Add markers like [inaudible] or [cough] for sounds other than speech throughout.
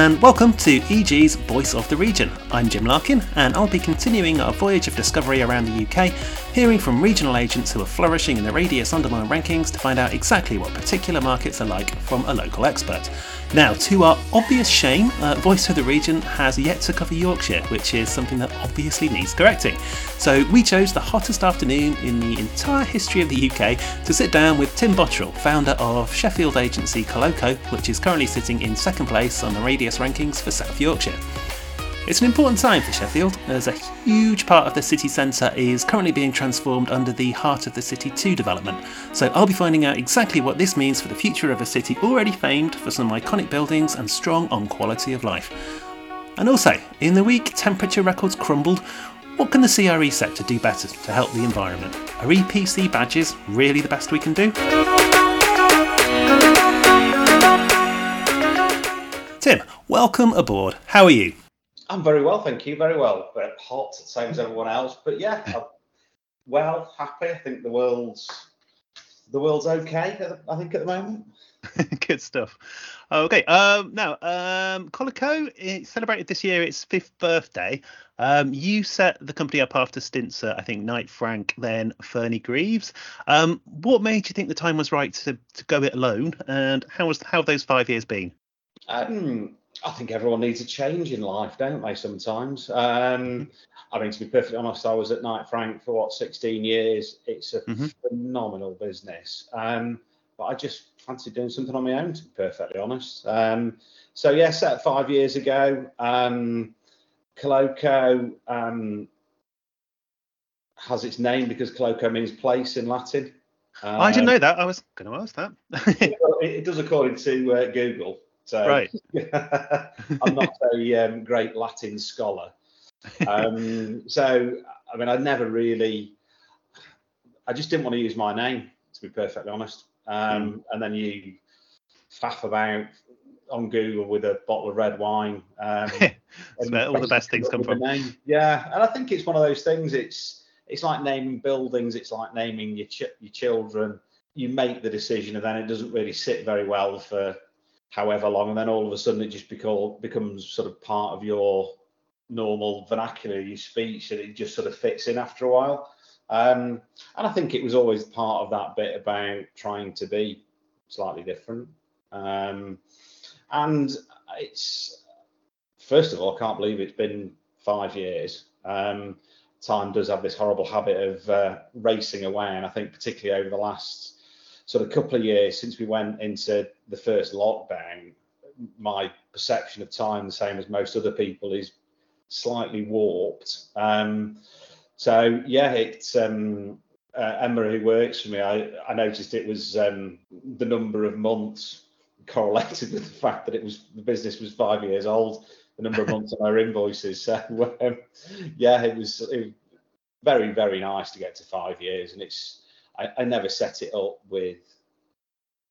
and welcome to EG's Voice of the Region. I'm Jim Larkin, and I'll be continuing our voyage of discovery around the UK, hearing from regional agents who are flourishing in the Radius Undermine rankings to find out exactly what particular markets are like from a local expert. Now, to our obvious shame, uh, Voice of the Region has yet to cover Yorkshire, which is something that obviously needs correcting. So we chose the hottest afternoon in the entire history of the UK to sit down with Tim Bottrell, founder of Sheffield agency Colloco, which is currently sitting in second place on the Radius rankings for South Yorkshire. It's an important time for Sheffield, as a huge part of the city centre is currently being transformed under the Heart of the City 2 development. So I'll be finding out exactly what this means for the future of a city already famed for some iconic buildings and strong on quality of life. And also, in the week temperature records crumbled, what can the CRE sector do better to help the environment? Are EPC badges really the best we can do? Tim, welcome aboard. How are you? I'm very well, thank you. Very well. But hot, same as everyone else. But yeah, [laughs] I'm well, happy. I think the world's the world's okay. I think at the moment. [laughs] Good stuff. Okay. Um, now, um, Colloco it celebrated this year its fifth birthday. Um, you set the company up after stints at, I think, Knight Frank, then Fernie Greaves. Um, what made you think the time was right to, to go it alone, and how was how have those five years been? Um, I think everyone needs a change in life, don't they? Sometimes. Um, I mean, to be perfectly honest, I was at Knight Frank for what 16 years. It's a mm-hmm. phenomenal business, um, but I just fancied doing something on my own. To be perfectly honest, um, so yeah, set five years ago. Um, Colloco um, has its name because Colloco means place in Latin. I didn't um, know that. I was going to ask that. [laughs] it, it does according to uh, Google. So right. [laughs] I'm not a um, great Latin scholar. Um, [laughs] so I mean, I never really, I just didn't want to use my name to be perfectly honest. Um, mm. And then you faff about on Google with a bottle of red wine. Um, [laughs] all the best things come from. Yeah, and I think it's one of those things. It's it's like naming buildings. It's like naming your ch- your children. You make the decision, and then it doesn't really sit very well for however long, and then all of a sudden it just become, becomes sort of part of your normal vernacular, your speech, and it just sort of fits in after a while. Um, and I think it was always part of that bit about trying to be slightly different. Um, and it's first of all, I can't believe it's been five years. Um, time does have this horrible habit of uh, racing away, and I think particularly over the last sort of couple of years since we went into the first lockdown, my perception of time, the same as most other people, is slightly warped. Um, so yeah, it's um, uh, Emma who works for me. I, I noticed it was um, the number of months correlated [laughs] with the fact that it was the business was five years old. The number of [laughs] months on our invoices. So um, yeah, it was, it was very very nice to get to five years, and it's I, I never set it up with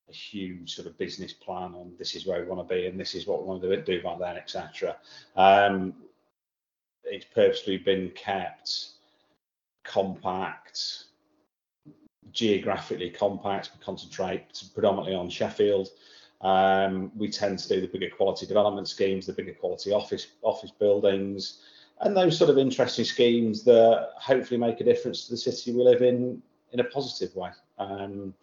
a huge sort of business plan on this is where we want to be and this is what we want to do by then, etc. Um, it's purposely been kept compact, geographically compact. We concentrate predominantly on Sheffield. Um, we tend to do the bigger quality development schemes, the bigger quality office office buildings, and those sort of interesting schemes that hopefully make a difference to the city we live in in a positive way. Um,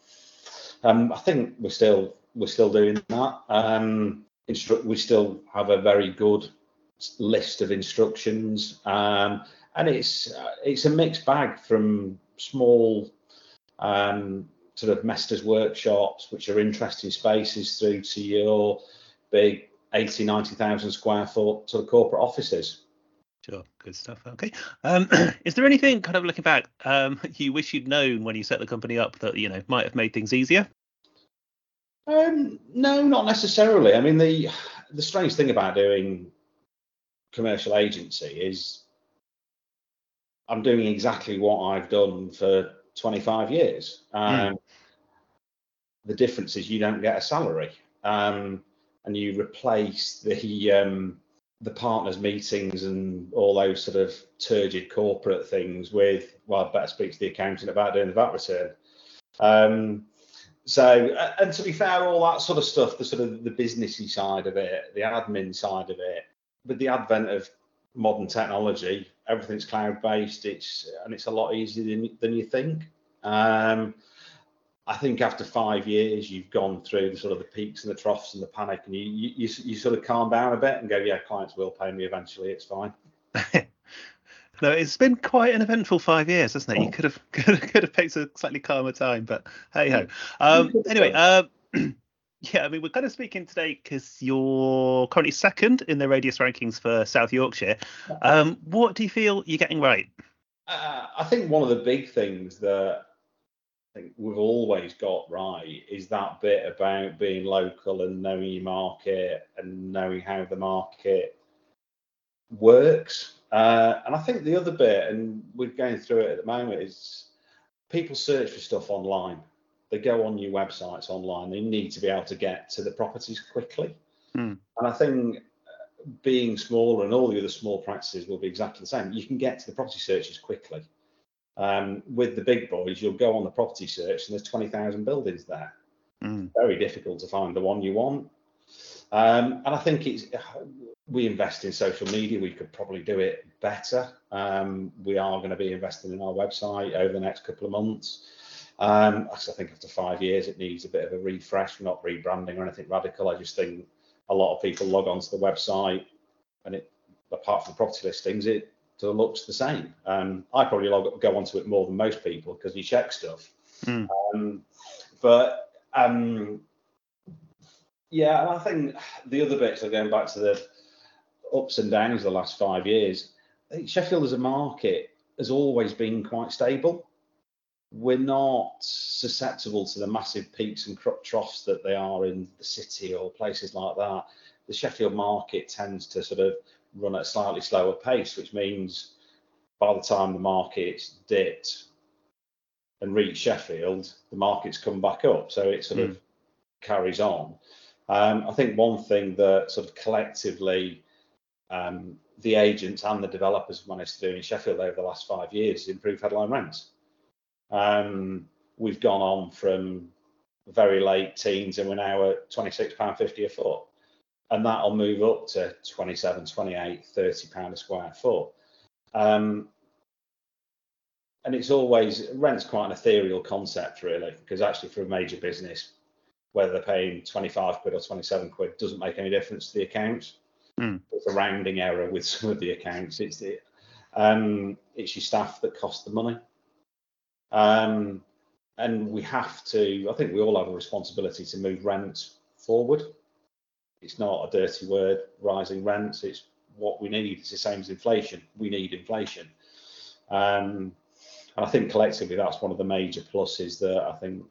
um, I think we're still we're still doing that. Um, instru- we still have a very good list of instructions, um, and it's uh, it's a mixed bag from small um, sort of masters workshops, which are interesting spaces, through to your big 80, 90,000 square foot sort of corporate offices. Sure, good stuff. Okay. Um, [clears throat] is there anything kind of looking back um, [laughs] you wish you'd known when you set the company up that you know might have made things easier? Um, no, not necessarily. I mean, the the strange thing about doing commercial agency is I'm doing exactly what I've done for 25 years. Um, mm. The difference is you don't get a salary, um, and you replace the um, the partners meetings and all those sort of turgid corporate things with well, I'd better speak to the accountant about doing the VAT return. Um, so, and to be fair, all that sort of stuff, the sort of the businessy side of it, the admin side of it, with the advent of modern technology, everything's cloud based. It's and it's a lot easier than, than you think. Um, I think after five years, you've gone through the sort of the peaks and the troughs and the panic, and you you, you, you sort of calm down a bit and go, yeah, clients will pay me eventually. It's fine. [laughs] no, it's been quite an eventful five years, hasn't it? You could have [laughs] could have, could have picked a slightly calmer time, but hey ho. Um, anyway, uh, [clears throat] yeah, I mean we're kind of speaking today because you're currently second in the radius rankings for South Yorkshire. Um, what do you feel you're getting right? Uh, I think one of the big things that think we've always got right is that bit about being local and knowing your market and knowing how the market works. Uh, and I think the other bit, and we're going through it at the moment, is people search for stuff online. They go on new websites online. They need to be able to get to the properties quickly. Mm. And I think being smaller and all the other small practices will be exactly the same. You can get to the property searches quickly. Um, with the big boys, you'll go on the property search and there's 20,000 buildings there. Mm. Very difficult to find the one you want. Um, and I think it's we invest in social media. We could probably do it better. Um, we are going to be investing in our website over the next couple of months. Um, I think after five years, it needs a bit of a refresh. not rebranding or anything radical. I just think a lot of people log onto the website and it, apart from the property listings, it looks the same. Um, I probably log, go onto it more than most people because you check stuff. Mm. Um, but um, yeah, and I think the other bits are going back to the ups and downs of the last five years. Sheffield as a market has always been quite stable. We're not susceptible to the massive peaks and troughs that they are in the city or places like that. The Sheffield market tends to sort of run at a slightly slower pace, which means by the time the market's dipped and reached Sheffield, the market's come back up. So it sort mm. of hmm. carries on. Um, I think one thing that sort of collectively um, the agents and the developers have managed to do in Sheffield over the last five years is improve headline rents. Um, we've gone on from very late teens and we're now at £26.50 a foot. And that'll move up to 27, 28, 30 pound a square foot. Um, and it's always rent's quite an ethereal concept really, because actually for a major business, whether they're paying 25 quid or 27 quid doesn't make any difference to the accounts. Mm. It's a rounding error with [laughs] some of the accounts. It's the um, it's your staff that cost the money. Um, and we have to, I think we all have a responsibility to move rent forward. It's not a dirty word, rising rents. It's what we need. It's the same as inflation. We need inflation. Um, and I think collectively that's one of the major pluses that I think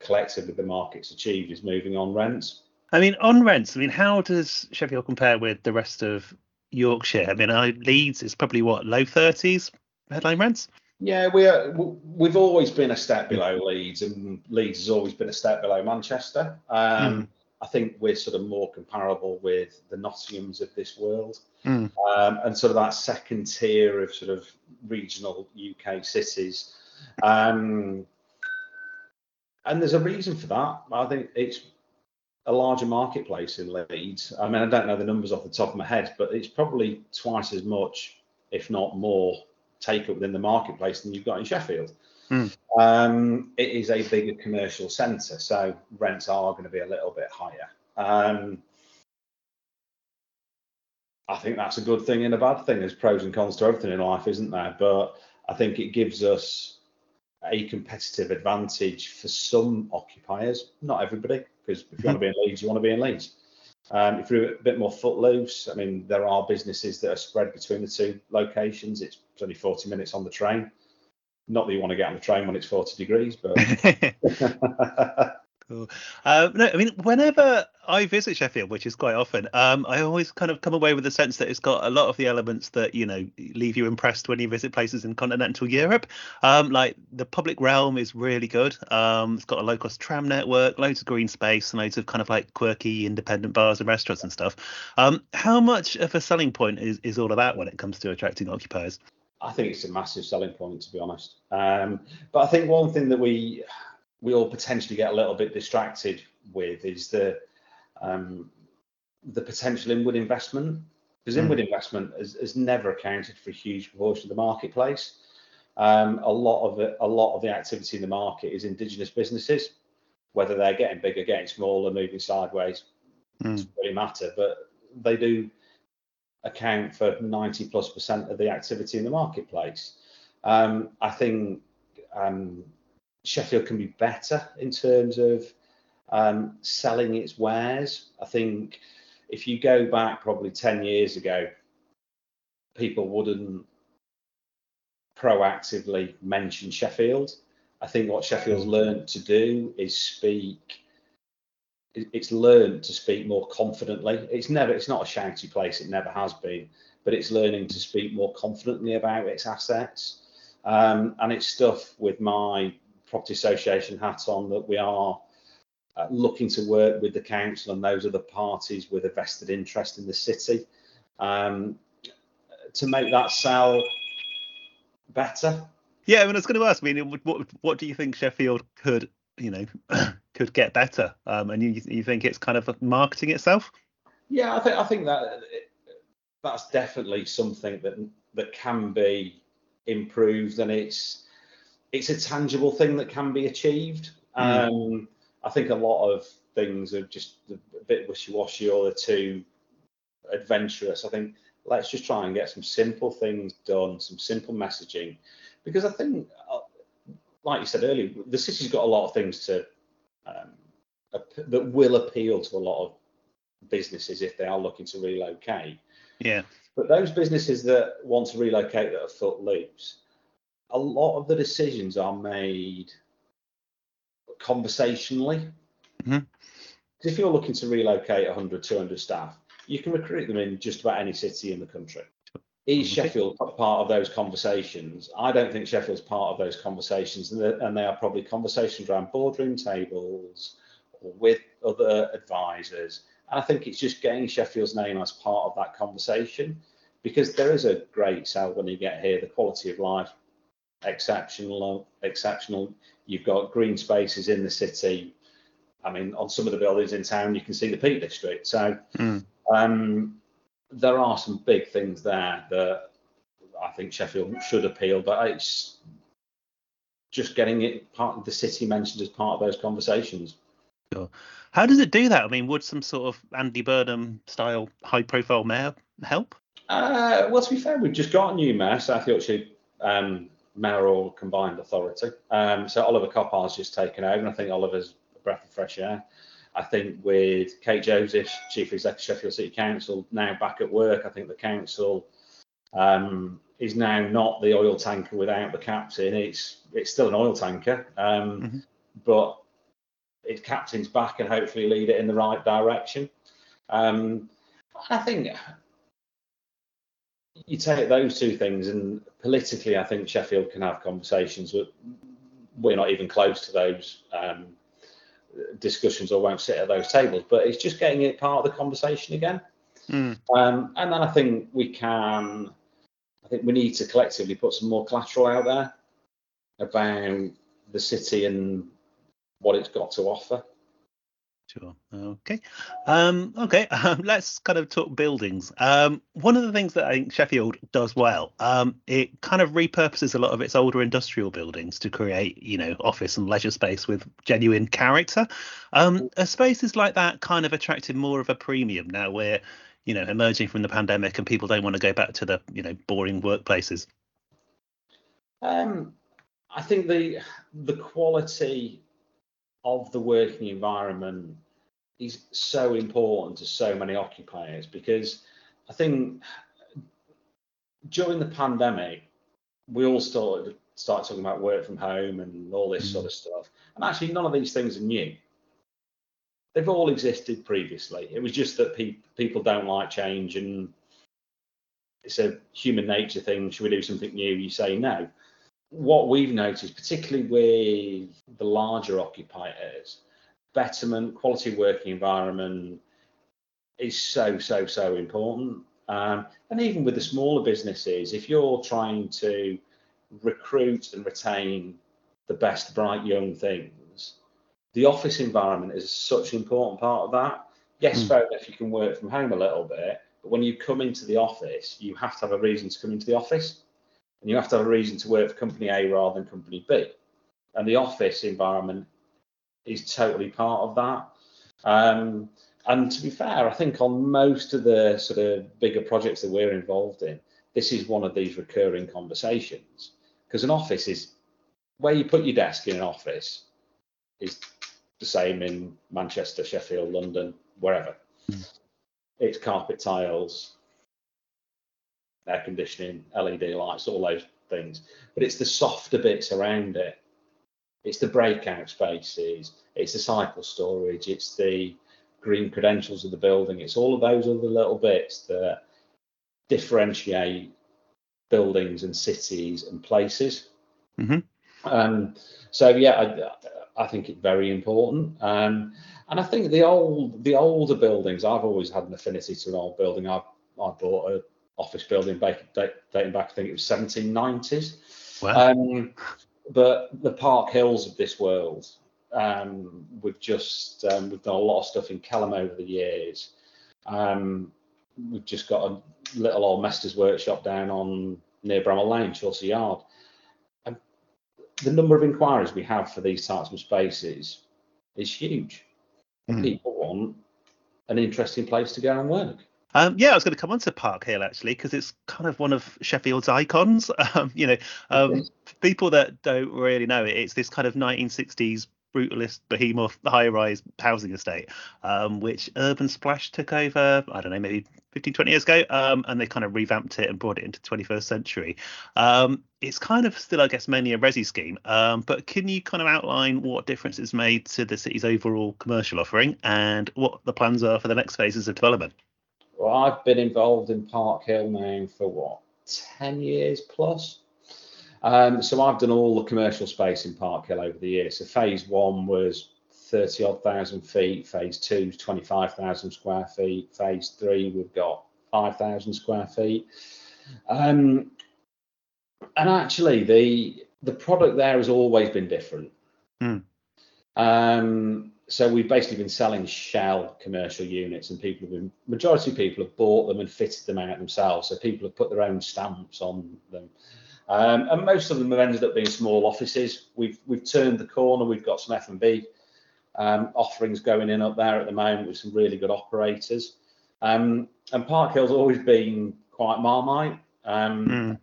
collectively the market's achieved is moving on rents. I mean, on rents, I mean, how does Sheffield compare with the rest of Yorkshire? I mean, I, Leeds is probably what low 30s headline rents. Yeah, we are. We've always been a step below Leeds, and Leeds has always been a step below Manchester. Um, mm. I think we're sort of more comparable with the Nottinghams of this world, mm. um, and sort of that second tier of sort of regional UK cities. Um, and there's a reason for that. I think it's a larger marketplace in Leeds. I mean, I don't know the numbers off the top of my head, but it's probably twice as much, if not more, take up within the marketplace than you've got in Sheffield. Mm. Um, it is a bigger commercial centre, so rents are going to be a little bit higher. Um, I think that's a good thing and a bad thing. There's pros and cons to everything in life, isn't there? But I think it gives us a competitive advantage for some occupiers, not everybody, because if you want to be in Leeds, you want to be in Leeds. Um, if you're a bit more footloose, I mean, there are businesses that are spread between the two locations. It's only 40 minutes on the train. Not that you want to get on the train when it's 40 degrees, but [laughs] [laughs] Cool. Um, no, I mean, whenever I visit Sheffield, which is quite often, um, I always kind of come away with the sense that it's got a lot of the elements that you know leave you impressed when you visit places in continental Europe. Um, like the public realm is really good. Um, it's got a low-cost tram network, loads of green space, and loads of kind of like quirky independent bars and restaurants and stuff. Um, how much of a selling point is is all of that when it comes to attracting occupiers? I think it's a massive selling point, to be honest. Um, but I think one thing that we we all potentially get a little bit distracted with is the um, the potential inward investment because inward mm. investment has, has, never accounted for a huge proportion of the marketplace. Um, a lot of it, a lot of the activity in the market is indigenous businesses, whether they're getting bigger, getting smaller, moving sideways, mm. doesn't really matter. But they do account for 90 plus percent of the activity in the marketplace. Um, I think um, Sheffield can be better in terms of um, selling its wares. I think if you go back probably 10 years ago, people wouldn't proactively mention Sheffield. I think what Sheffield's learned to do is speak. It's learned to speak more confidently. It's never. It's not a shouty place. It never has been. But it's learning to speak more confidently about its assets. Um, and it's stuff with my property association hat on that we are uh, looking to work with the council and those other parties with a vested interest in the city um, to make that sell better. Yeah, I mean, I was going to ask. I mean, what what do you think Sheffield could, you know, [clears throat] could get better? Um, and you you think it's kind of marketing itself? Yeah, I think I think that that's definitely something that that can be improved, and it's it's a tangible thing that can be achieved. Mm. Um, I think a lot of things are just a bit wishy-washy or they're too adventurous. I think let's just try and get some simple things done, some simple messaging, because I think, uh, like you said earlier, the city's got a lot of things to um, that will appeal to a lot of businesses if they are looking to relocate. Yeah. But those businesses that want to relocate that are footloose, a lot of the decisions are made conversationally. Mm-hmm. If you're looking to relocate 100, 200 staff, you can recruit them in just about any city in the country. Is Sheffield part of those conversations? I don't think Sheffield's part of those conversations, and they are probably conversations around boardroom tables or with other advisors. And I think it's just getting Sheffield's name as part of that conversation because there is a great sell when you get here. The quality of life exceptional. Exceptional. You've got green spaces in the city. I mean, on some of the buildings in town, you can see the Peak District. So mm. um, there are some big things there that I think Sheffield should appeal, but it's just getting it part of the city mentioned as part of those conversations. Sure. How does it do that? I mean, would some sort of Andy Burnham style high profile mayor help? Uh, well, to be fair, we've just got a new mayor, South Yorkshire um, mayoral combined authority. Um, so Oliver Coppard's just taken over, and I think Oliver's a breath of fresh air. I think with Kate Joseph, Chief Executive Sheffield City Council, now back at work, I think the council um, is now not the oil tanker without the captain. It's it's still an oil tanker, um, mm-hmm. but its captain's back and hopefully lead it in the right direction. Um, I think you take those two things, and politically, I think Sheffield can have conversations. But we're not even close to those um, discussions, or won't sit at those tables. But it's just getting it part of the conversation again. Mm. Um, and then I think we can. I think we need to collectively put some more collateral out there about the city and what it's got to offer. Sure. Okay. Um, okay. [laughs] Um, let's kind of talk buildings. Um, one of the things that I think Sheffield does well, um, it kind of repurposes a lot of its older industrial buildings to create, you know, office and leisure space with genuine character. Um, a spaces like that kind of attracted more of a premium now, where you know, emerging from the pandemic and people don't want to go back to the, you know, boring workplaces. Um, I think the the quality of the working environment is so important to so many occupiers because I think during the pandemic, we all started start talking about work from home and all this mm. sort of stuff. And actually, none of these things are new. They've all existed previously. It was just that pe- people don't like change and it's a human nature thing. Should we do something new? You say no what we've noticed, particularly with the larger occupiers, betterment, quality working environment is so, so, so important. Um, and even with the smaller businesses, if you're trying to recruit and retain the best bright young things, the office environment is such an important part of that. Yes, mm. fair enough, you can work from home a little bit, but when you come into the office, you have to have a reason to come into the office, and you have to have a reason to work for company A rather than company B. And the office environment is totally part of that. Um, and to be fair, I think on most of the sort of bigger projects that we're involved in, this is one of these recurring conversations because an office is where you put your desk in an office is the same in Manchester, Sheffield, London, wherever. Mm. It's carpet tiles, air conditioning, LED lights, all those things. But it's the softer bits around it. It's the breakout spaces, it's the cycle storage, it's the green credentials of the building. It's all of those other little bits that differentiate buildings and cities and places. Mm-hmm. Um, so yeah, I, I, think it's very important. Um, and I think the old, the older buildings, I've always had an affinity to an old building. I, I bought an office building back, dating back, I think it was 1790s. Wow. Um, but the Park Hills of this world, um, we've just um, we've done a lot of stuff in Kelham over the years. Um, we've just got a little old Mester's workshop down on near Bramall Lane, Chelsea Yard. And the number of inquiries we have for these types of spaces is huge. Mm. People want an interesting place to go and work. Um, yeah, I was going to come on to Park Hill actually because it's kind of one of Sheffield's icons. [laughs] Um, you know, um, people that don't really know it, it's this kind of 1960s brutalist behemoth high-rise housing estate, um, which Urban Splash took over. I don't know, maybe 15, 20 years ago, um, and they kind of revamped it and brought it into 21st century. Um, it's kind of still, I guess, mainly a resi scheme. Um, but can you kind of outline what difference it's made to the city's overall commercial offering and what the plans are for the next phases of development? Well, I've been involved in Park Hill now for what 10 years plus. Um, so I've done all the commercial space in Park Hill over the years. So phase one was 30 odd thousand feet. Phase two is 25,000 square feet. Phase three, we've got 5,000 square feet. Um, and actually, the the product there has always been different. Mm. Um, so we've basically been selling shell commercial units, and people have been majority of people have bought them and fitted them out themselves. So people have put their own stamps on them. Um, and most of them have ended up being small offices. We've we've turned the corner. We've got some F and B um, offerings going in up there at the moment with some really good operators. Um, and Park Hill's always been quite marmite. Mm.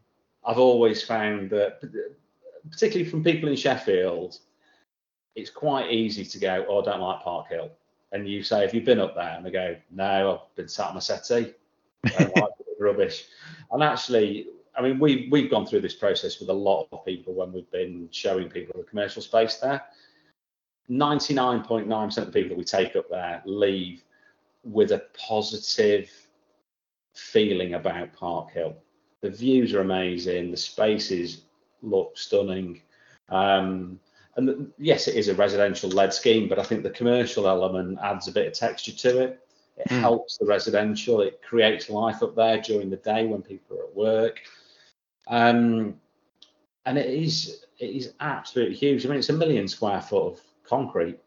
I've always found that, particularly from people in Sheffield, it's quite easy to go, "Oh, I don't like Park Hill," and you say, "Have you been up there?" And they go, "No, I've been sat on a settee. Like rubbish." And actually, I mean, we we've gone through this process with a lot of people when we've been showing people the commercial space there. 99.9% of the people that we take up there leave with a positive feeling about Park Hill. The views are amazing. The spaces look stunning. Um, and the, yes, it is a residential led scheme, but I think the commercial element adds a bit of texture to it. It mm. helps the residential. It creates life up there during the day when people are at work. Um, and it is it is absolutely huge. I mean, it's a million square foot of concrete.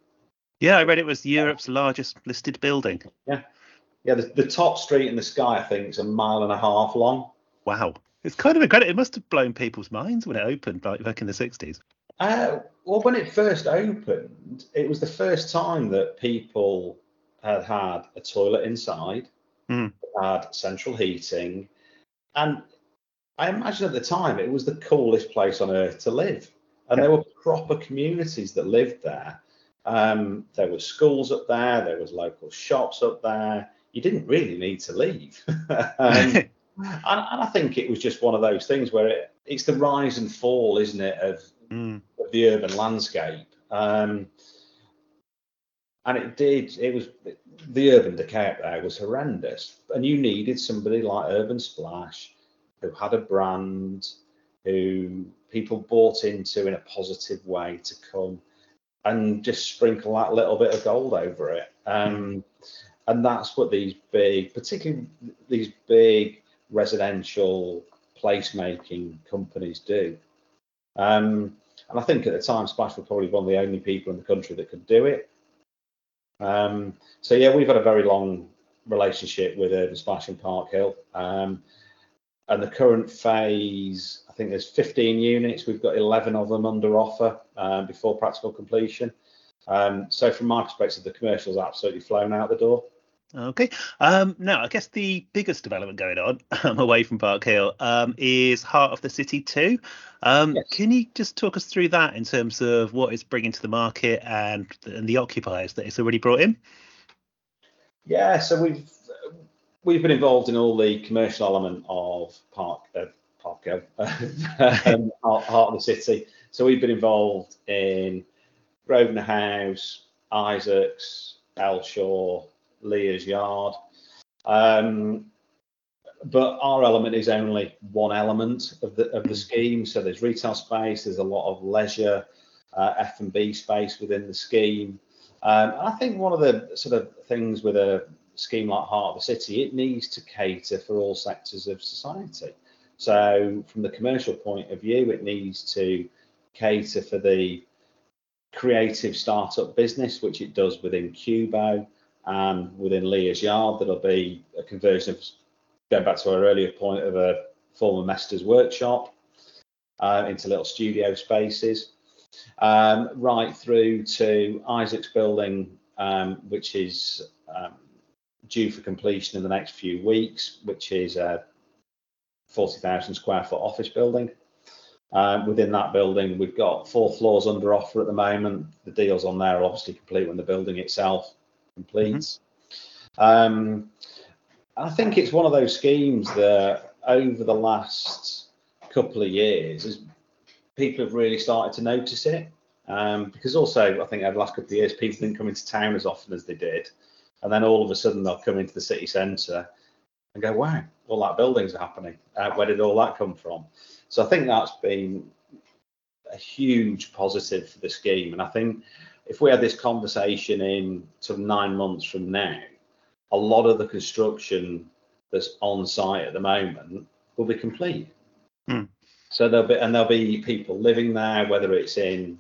Yeah, I read it was Europe's largest listed building. Yeah, yeah. The, the top street in the sky, I think, is a mile and a half long. Wow, it's kind of incredible. It must have blown people's minds when it opened, like back in the '60s. Uh, well, when it first opened, it was the first time that people had had a toilet inside, mm. had central heating, and I imagine at the time it was the coolest place on earth to live. And yeah. there were proper communities that lived there. Um, there were schools up there, there was local shops up there. You didn't really need to leave. [laughs] um, [laughs] and, and, I think it was just one of those things where it, it's the rise and fall, isn't it, of, mm. The urban landscape. Um, and it did, it was the urban decay up there was horrendous. And you needed somebody like Urban Splash who had a brand, who people bought into in a positive way to come and just sprinkle that little bit of gold over it. Um, and that's what these big, particularly these big residential placemaking companies do. Um, And I think at the time, Splash were probably one of the only people in the country that could do it. Um, so yeah, we've had a very long relationship with Urban Splash in Park Hill. Um, and the current phase, I think there's 15 units. We've got 11 of them under offer um, before practical completion. Um, so from my perspective, the commercial's absolutely flown out the door. Okay. Um, now, I guess the biggest development going on um, [laughs] away from Park Hill um, is Heart of the City 2. Um, yes. Can you just talk us through that in terms of what it's bringing to the market and, and the occupiers that it's already brought in? Yeah, so we've we've been involved in all the commercial element of Park uh, Park Hill, [laughs] um, Heart, Heart of the City. So we've been involved in Grosvenor House, Isaacs, Elshaw, Leah's Yard. Um, but our element is only one element of the of the scheme. So there's retail space, there's a lot of leisure, uh, F and B space within the scheme. Um, I think one of the sort of things with a scheme like Heart of the City, it needs to cater for all sectors of society. So from the commercial point of view, it needs to cater for the creative startup business, which it does within Cubo and within Leah's Yard. There'll be a conversion of, going back to our earlier point, of a former master's workshop uh, into little studio spaces, um, right through to Isaac's building, um, which is um, due for completion in the next few weeks, which is a 40,000 square foot office building. Uh, within that building, we've got four floors under offer at the moment. The deals on there are obviously complete when the building itself completes. Mm-hmm. Um, I think it's one of those schemes that over the last couple of years, people have really started to notice it. Um, because also, I think over the last couple of years, people didn't come into town as often as they did. And then all of a sudden, they'll come into the city centre and go, wow, all that building's happening. Uh, where did all that come from? So I think that's been a huge positive for the scheme. And I think if we had this conversation in sort of nine months from now, a lot of the construction that's on site at the moment will be complete. Mm. So there'll be and there'll be people living there, whether it's in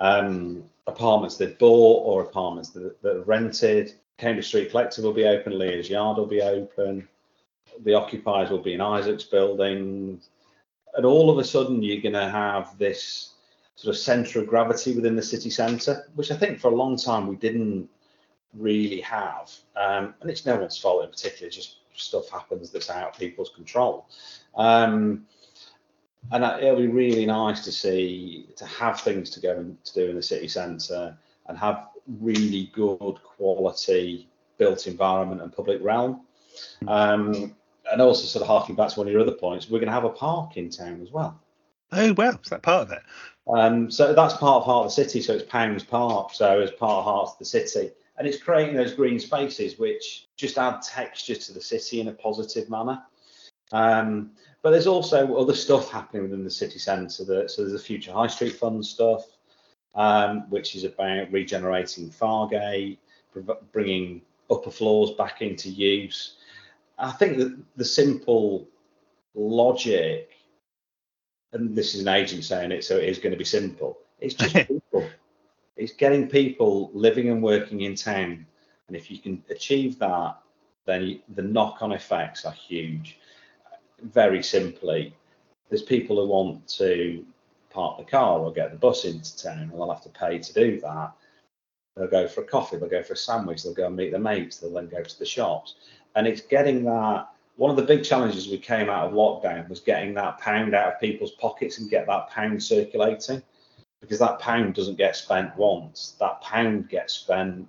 um, apartments they've bought or apartments that, that are rented. Cambridge Street Collective will be open, Leah's Yard will be open, the occupiers will be in Isaac's building, and all of a sudden you're going to have this sort of centre of gravity within the city centre, which I think for a long time we didn't really have. Um, and it's no one's fault in particular, just stuff happens that's out of people's control. Um, and it'll be really nice to see to have things to go and to do in the city centre and have really good quality built environment and public realm. Um, and also sort of harking back to one of your other points, we're going to have a park in town as well. Oh well, is that part of it? Um, so that's part of Heart of the City. So it's Pounds Park. So as part of Heart of the City, and it's creating those green spaces which just add texture to the city in a positive manner. Um, but there's also other stuff happening within the city centre. That, so there's a Future High Street Fund stuff, um, which is about regenerating Fargate, bringing upper floors back into use. I think that the simple logic, and this is an agent saying it, so it is going to be simple. It's just [laughs] people. It's getting people living and working in town, and if you can achieve that, then you, the knock-on effects are huge very simply, there's people who want to park the car or get the bus into town, and they'll have to pay to do that. They'll go for a coffee, they'll go for a sandwich, they'll go and meet their mates, they'll then go to the shops. And it's getting that. One of the big challenges we came out of lockdown was getting that pound out of people's pockets and get that pound circulating because that pound doesn't get spent once. That pound gets spent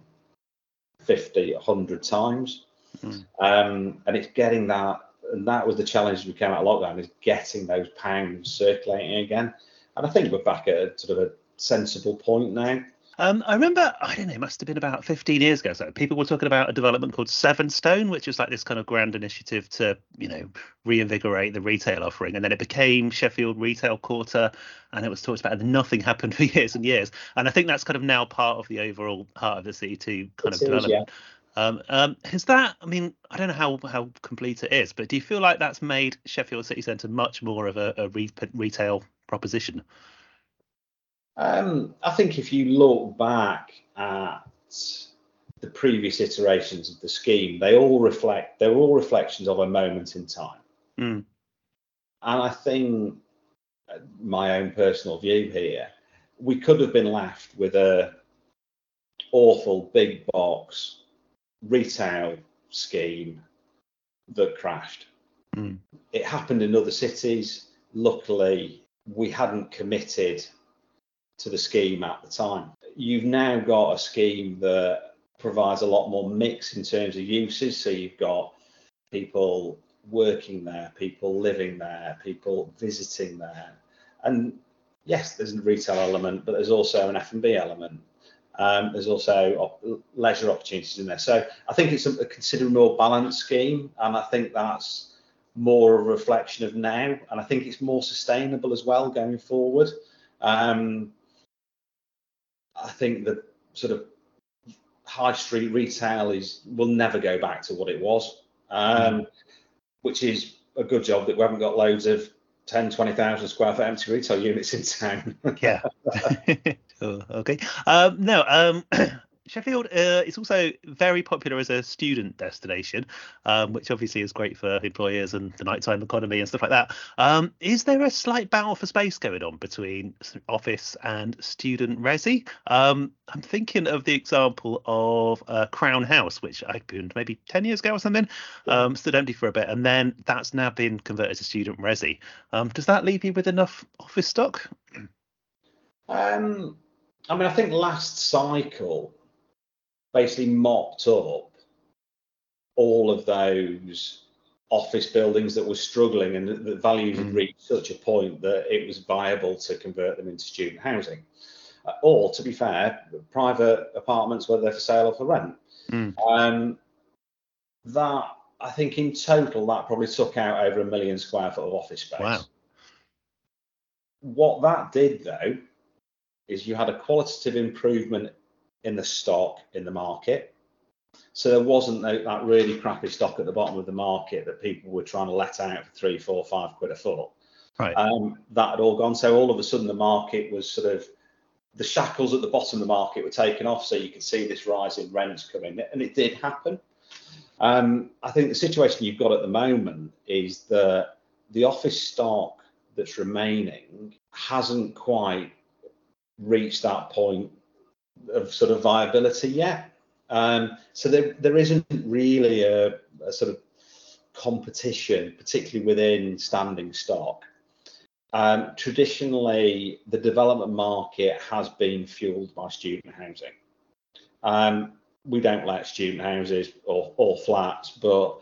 50, 100 times. Mm. Um, and it's getting that and that was the challenge we came out of lockdown is getting those pounds circulating again. And I think we're back at a sort of a sensible point now. Um, I remember, I don't know, it must have been about 15 years ago. So people were talking about a development called Sevenstone, which was like this kind of grand initiative to, you know, reinvigorate the retail offering. And then it became Sheffield Retail Quarter, and it was talked about, and nothing [laughs] happened for years and years. And I think that's kind of now part of the overall heart of the city to kind it of is, development. Yeah. Um, um, is that? I mean, I don't know how how complete it is, but do you feel like that's made Sheffield City Centre much more of a, a re- retail proposition? Um, I think if you look back at the previous iterations of the scheme, they all reflect they're all reflections of a moment in time. Mm. And I think uh, my own personal view here, we could have been left with a awful big box retail scheme that crashed. Mm. It happened in other cities. Luckily, we hadn't committed to the scheme at the time. You've now got a scheme that provides a lot more mix in terms of uses. So you've got people working there, people living there, people visiting there, and yes, there's a retail element, but there's also an F&B element. Um, there's also op- leisure opportunities in there. So I think it's a, a considerably more balanced scheme, and I think that's more a reflection of now, and I think it's more sustainable as well going forward. Um, I think that sort of high street retail is will never go back to what it was, um, which is a good job that we haven't got loads of 10, 20,000 square foot empty retail units in town. yeah. [laughs] okay. Um, no. Um, [clears throat] Sheffield uh, is also very popular as a student destination, um, which obviously is great for employers and the nighttime economy and stuff like that. Um, is there a slight battle for space going on between office and student resi? Um, I'm thinking of the example of uh, Crown House, which I opened maybe 10 years ago or something, um, stood empty for a bit, and then that's now been converted to student resi. Um, does that leave you with enough office stock? Um, I mean, I think last cycle basically mopped up all of those office buildings that were struggling and the values had reached such a point that it was viable to convert them into student housing. Uh, or, to be fair, private apartments, whether they're for sale or for rent. Mm. Um, that, I think in total, that probably took out over a million square foot of office space. Wow. What that did, though, is you had a qualitative improvement in the stock in the market. So there wasn't that, that really crappy stock at the bottom of the market that people were trying to let out for three, four, five quid a foot. Right. Um, that had all gone. So all of a sudden the market was sort of the shackles at the bottom of the market were taken off, so you could see this rise in rents coming, and it did happen. Um, I think the situation you've got at the moment is that the office stock that's remaining hasn't quite reached that point of sort of viability yet. Um, so there, there isn't really a, a, sort of competition, particularly within standing stock. Um, traditionally, the development market has been fueled by student housing. Um, we don't like student houses or, or flats, but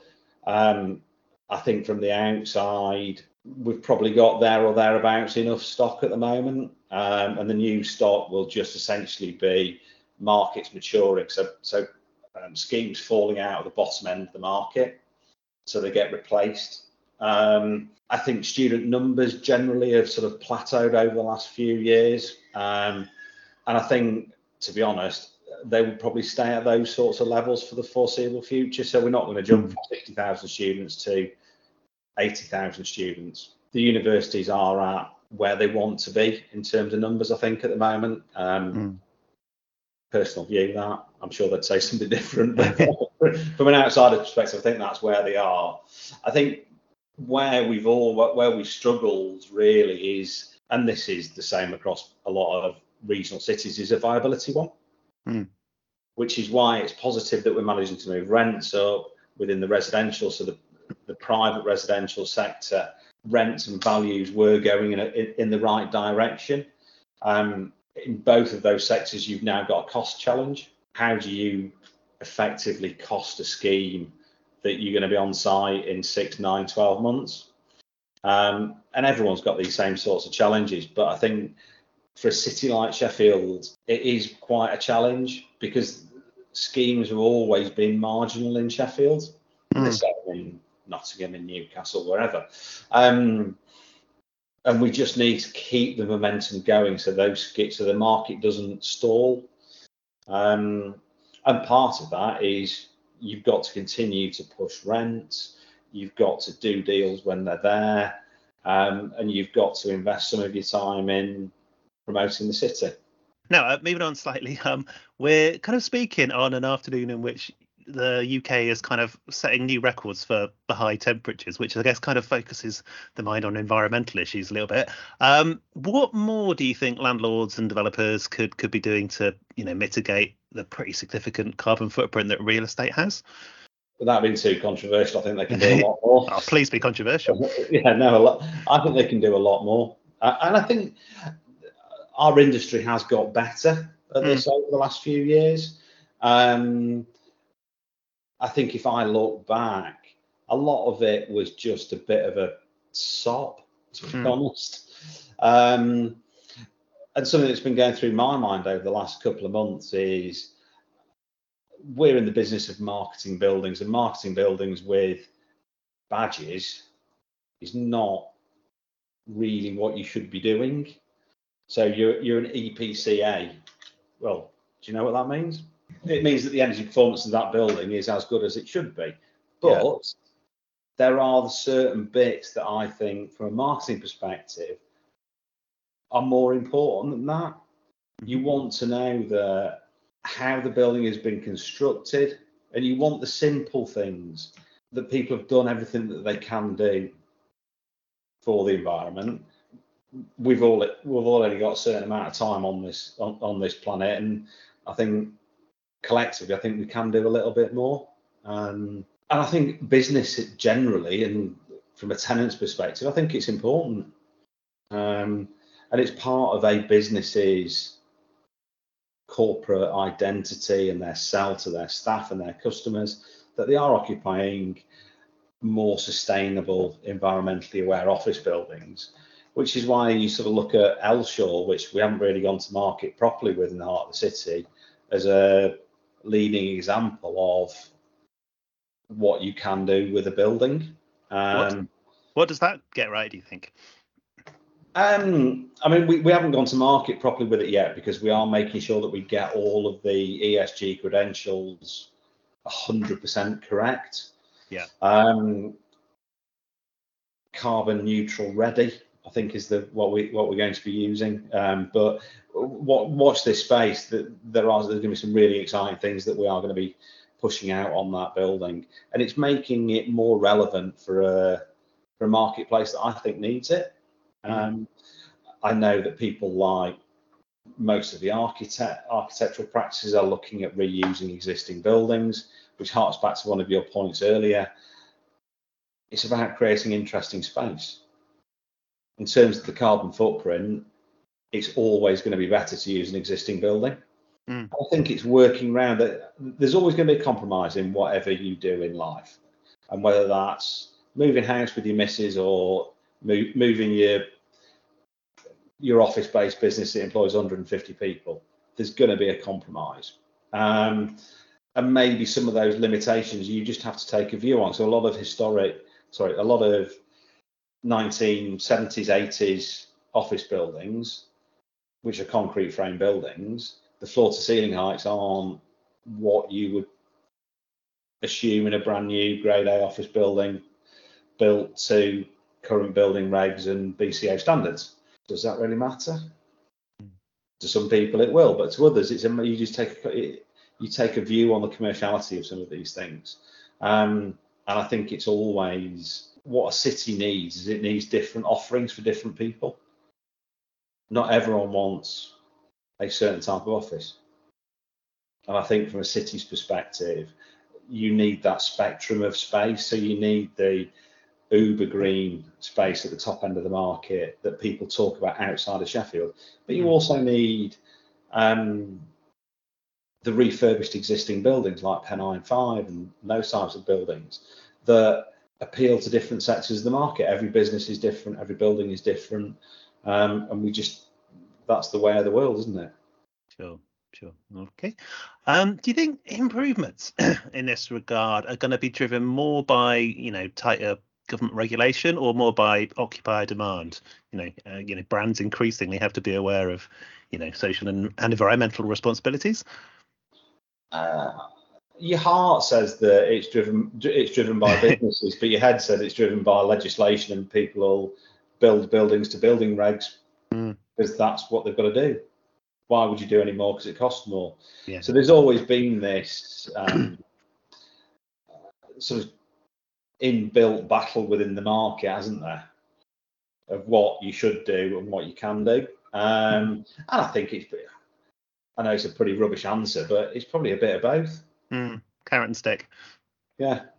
um, I think from the outside, we've probably got there or thereabouts enough stock at the moment, um, and the new stock will just essentially be markets maturing. So, so um, schemes falling out of the bottom end of the market, so they get replaced. Um, I think student numbers generally have sort of plateaued over the last few years, um, and I think, to be honest, they will probably stay at those sorts of levels for the foreseeable future. So we're not going to jump from 60,000 students to 80,000 students. The universities are at where they want to be in terms of numbers, I think, at the moment. Um, Mm. Personal view that I'm sure they'd say something [laughs] different, but [laughs] from an outsider perspective, I think that's where they are. I think where we've all where we've struggled really is, and this is the same across a lot of regional cities, is a viability one. Mm. Which is why it's positive that we're managing to move rents up within the residential, so the the private residential sector, rents and values were going in, a, in the right direction. Um, in both of those sectors, you've now got a cost challenge. How do you effectively cost a scheme that you're going to be on site in six, nine, 12 months? Um, and everyone's got these same sorts of challenges. But I think for a city like Sheffield, it is quite a challenge because schemes have always been marginal in Sheffield. Mm. Nottingham, in Newcastle, wherever. Um, and we just need to keep the momentum going so those get so the market doesn't stall. Um, and part of that is you've got to continue to push rents. You've got to do deals when they're there, um, and you've got to invest some of your time in promoting the city. Now, uh, moving on slightly, [laughs] um, we're kind of speaking on an afternoon in which the UK is kind of setting new records for the high temperatures, which I guess kind of focuses the mind on environmental issues a little bit. Um, what more do you think landlords and developers could could be doing to you know mitigate the pretty significant carbon footprint that real estate has? Without being too controversial, I think they can do a lot [laughs] more. oh, please be controversial. [laughs] yeah, no, a lot. I think they can do a lot more, uh, and I think our industry has got better at this mm. over the last few years. Um, I think if I look back, a lot of it was just a bit of a sop, to be mm. honest. Um, and something that's been going through my mind over the last couple of months is we're in the business of marketing buildings, and marketing buildings with badges is not really what you should be doing. So you're you're an EPCA. Well, do you know what that means? It means that the energy performance of that building is as good as it should be. But yeah. there are certain bits that I think, from a marketing perspective, are more important than that. You mm-hmm. want to know the how the building has been constructed, and you want the simple things that people have done everything that they can do for the environment. We've all we've already got a certain amount of time on this on, on this planet, and I think collectively, I think we can do a little bit more. Um, and I think business generally, and from a tenant's perspective, I think it's important. Um, and it's part of a business's corporate identity and their sell to their staff and their customers that they are occupying more sustainable, environmentally aware office buildings, which is why you sort of look at Elshaw, which we haven't really gone to market properly with in the heart of the city, as a leading example of what you can do with a building. Um, what, what does that get right, do you think? Um, I mean, we, we haven't gone to market properly with it yet because we are making sure that we get all of the ESG credentials 100% correct. Yeah. Um, carbon neutral ready, I think, is the what we what we're going to be using. Um, but what, watch this space. That there are there's going to be some really exciting things that we are going to be pushing out on that building, and it's making it more relevant for a for a marketplace that I think needs it. Mm-hmm. Um, I know that people like most of the architect architectural practices are looking at reusing existing buildings, which harks back to one of your points earlier. It's about creating interesting space. In terms of the carbon footprint, it's always going to be better to use an existing building. Mm. I think it's working around that. There's always going to be a compromise in whatever you do in life, and whether that's moving house with your missus or move, moving your your office-based business that employs 150 people. There's going to be a compromise, um, and maybe some of those limitations you just have to take a view on. So a lot of historic, sorry, a lot of 1970s, 80s office buildings which are concrete frame buildings, the floor to ceiling heights aren't what you would assume in a brand new grade A office building built to current building regs and BCA standards. Does that really matter? To some people it will, but to others it's you just take a, you take a view on the commerciality of some of these things. Um, and I think it's always what a city needs is it needs different offerings for different people not everyone wants a certain type of office. And I think from a city's perspective, you need that spectrum of space. So you need the uber green space at the top end of the market that people talk about outside of Sheffield. But you mm. also need um, the refurbished existing buildings like Pennine 5 and those types of buildings that appeal to different sectors of the market. Every business is different, every building is different. Um, and we just that's the way of the world, isn't it? Sure, sure. Okay. Um, do you think improvements [clears throat] in this regard are going to be driven more by you know tighter government regulation or more by occupier demand? You know, uh, you know, brands increasingly have to be aware of you know social and, and environmental responsibilities. Uh, your heart says that it's driven it's driven by [laughs] businesses, but your head says it's driven by legislation and people will build buildings to building regs. Mm. because that's what they've got to do. Why would you do any more? Because it costs more. Yeah. So there's always been this um, sort of inbuilt battle within the market, hasn't there, of what you should do and what you can do. Um, and I think it's, I know it's a pretty rubbish answer, but it's probably a bit of both. Mm, carrot and stick. Yeah. [laughs]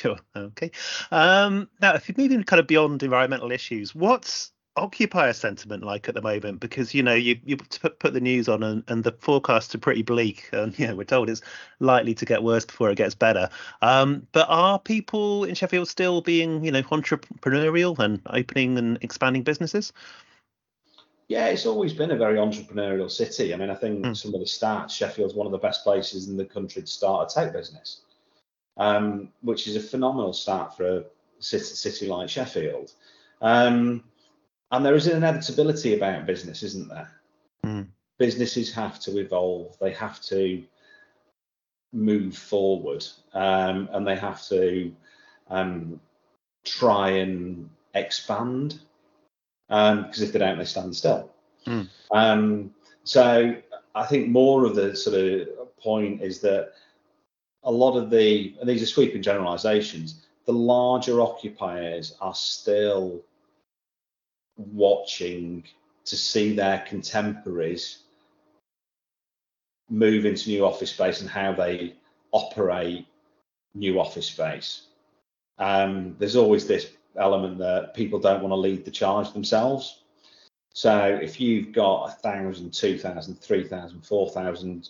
Cool. Okay. Um, now, if you're moving kind of beyond environmental issues, what's occupier sentiment like at the moment? Because you know you you put, put the news on and, and the forecasts are pretty bleak, [laughs] and yeah, we're told it's likely to get worse before it gets better. Um, but are people in Sheffield still being you know entrepreneurial and opening and expanding businesses? Yeah, it's always been a very entrepreneurial city. I mean, I think mm. some of the stats, Sheffield's one of the best places in the country to start a tech business um, which is a phenomenal start for a city, city like Sheffield. Um, and there is an inevitability about business, isn't there? Mm. Businesses have to evolve. They have to move forward, um, and they have to um, try and expand. Because um, if they don't, they stand still. Mm. so I think more of the sort of point is that a lot of the, and these are sweeping generalizations, the larger occupiers are still watching to see their contemporaries move into new office space and how they operate new office space. Um, there's always this element that people don't want to lead the charge themselves. So if you've got a thousand, two thousand, three thousand, four thousand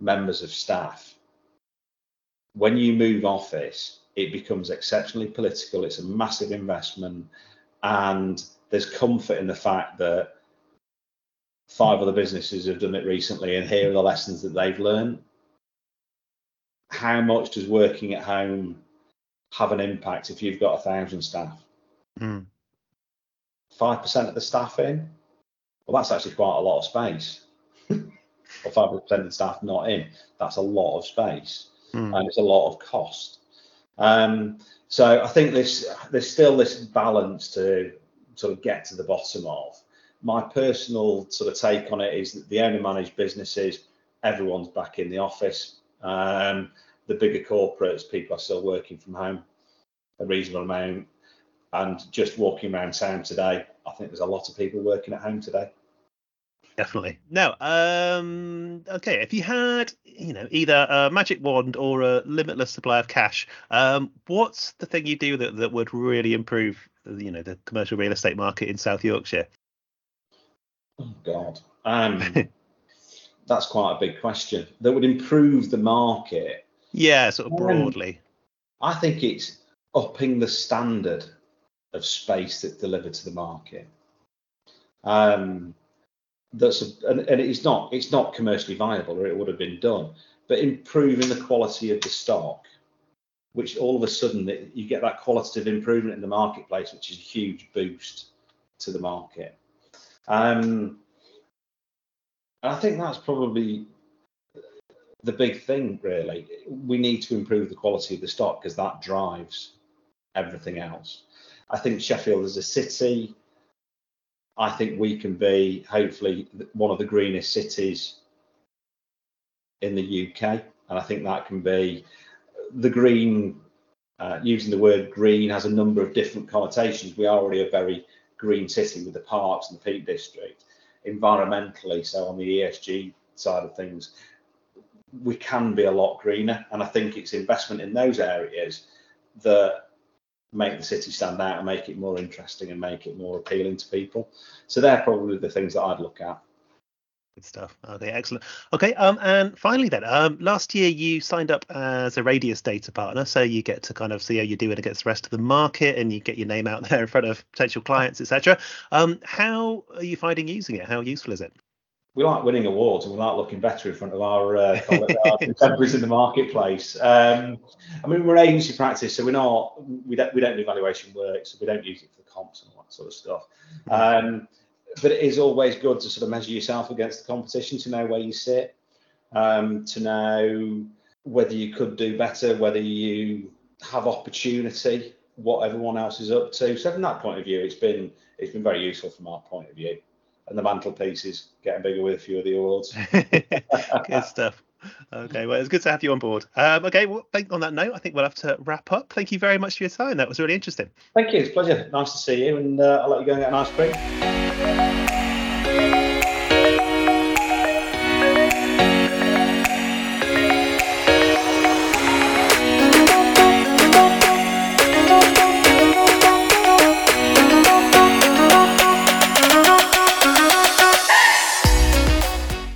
members of staff, when you move office, it becomes exceptionally political. It's a massive investment, and there's comfort in the fact that five other businesses have done it recently, and here are the lessons that they've learned. How much does working at home have an impact if you've got a thousand staff? Five percent of the staff in, well, that's actually quite a lot of space. [laughs] or five percent of the staff not in, that's a lot of space mm. and it's a lot of cost. Um, so I think this there's still this balance to sort of get to the bottom of. My personal sort of take on it is that the owner managed businesses, everyone's back in the office. Um, the bigger corporates, people are still working from home a reasonable amount. And just walking around town today, I think there's a lot of people working at home today definitely. No. Um. Okay. If you had, you know, either a magic wand or a limitless supply of cash, um, what's the thing you do that that would really improve, you know, the commercial real estate market in South Yorkshire? Oh God. Um. [laughs] that's quite a big question. That would improve the market. Yeah, sort of um, broadly. Um, I think it's upping the standard of space that's delivered to the market. Um, that's a, and, and it's not it's not commercially viable or it would have been done but improving the quality of the stock which all of a sudden you get that qualitative improvement in the marketplace which is a huge boost to the market um, i think that's probably the big thing really we need to improve the quality of the stock because that drives everything else i think sheffield is a city I think we can be hopefully one of the greenest cities in the UK, and I think that can be the green. Uh, using the word green has a number of different connotations. We are already a very green city with the parks and the Peak District. Environmentally, so on the ESG side of things, we can be a lot greener, and I think it's investment in those areas that make the city stand out and make it more interesting and make it more appealing to people. So they're probably the things that I'd look at. Good stuff. Okay, excellent. Okay, um, and finally then, um, last year you signed up as a Radius data partner, so you get to kind of see how you're doing against the rest of the market, and you get your name out [laughs] there in front of potential clients, etc. Um, how are you finding using it? How useful is it? We like winning awards and we like looking better in front of our, uh, our [laughs] contemporaries in the marketplace. Um, I mean, we're agency practice, so we're not we don't we don't do valuation work, so we don't use it for comps and all that sort of stuff. Um, but it is always good to sort of measure yourself against the competition to know where you sit, um, to know whether you could do better, whether you have opportunity, what everyone else is up to. So from that point of view, it's been it's been very useful from our point of view. And the mantelpiece is getting bigger with a few of the awards. [laughs] Good stuff. Okay, well, it's good to have you on board. Um, okay, well, on that note, I think we'll have to wrap up. Thank you very much for your time. That was really interesting. Thank you. It's a pleasure. Nice to see you, and uh, I'll let you go and get a nice drink.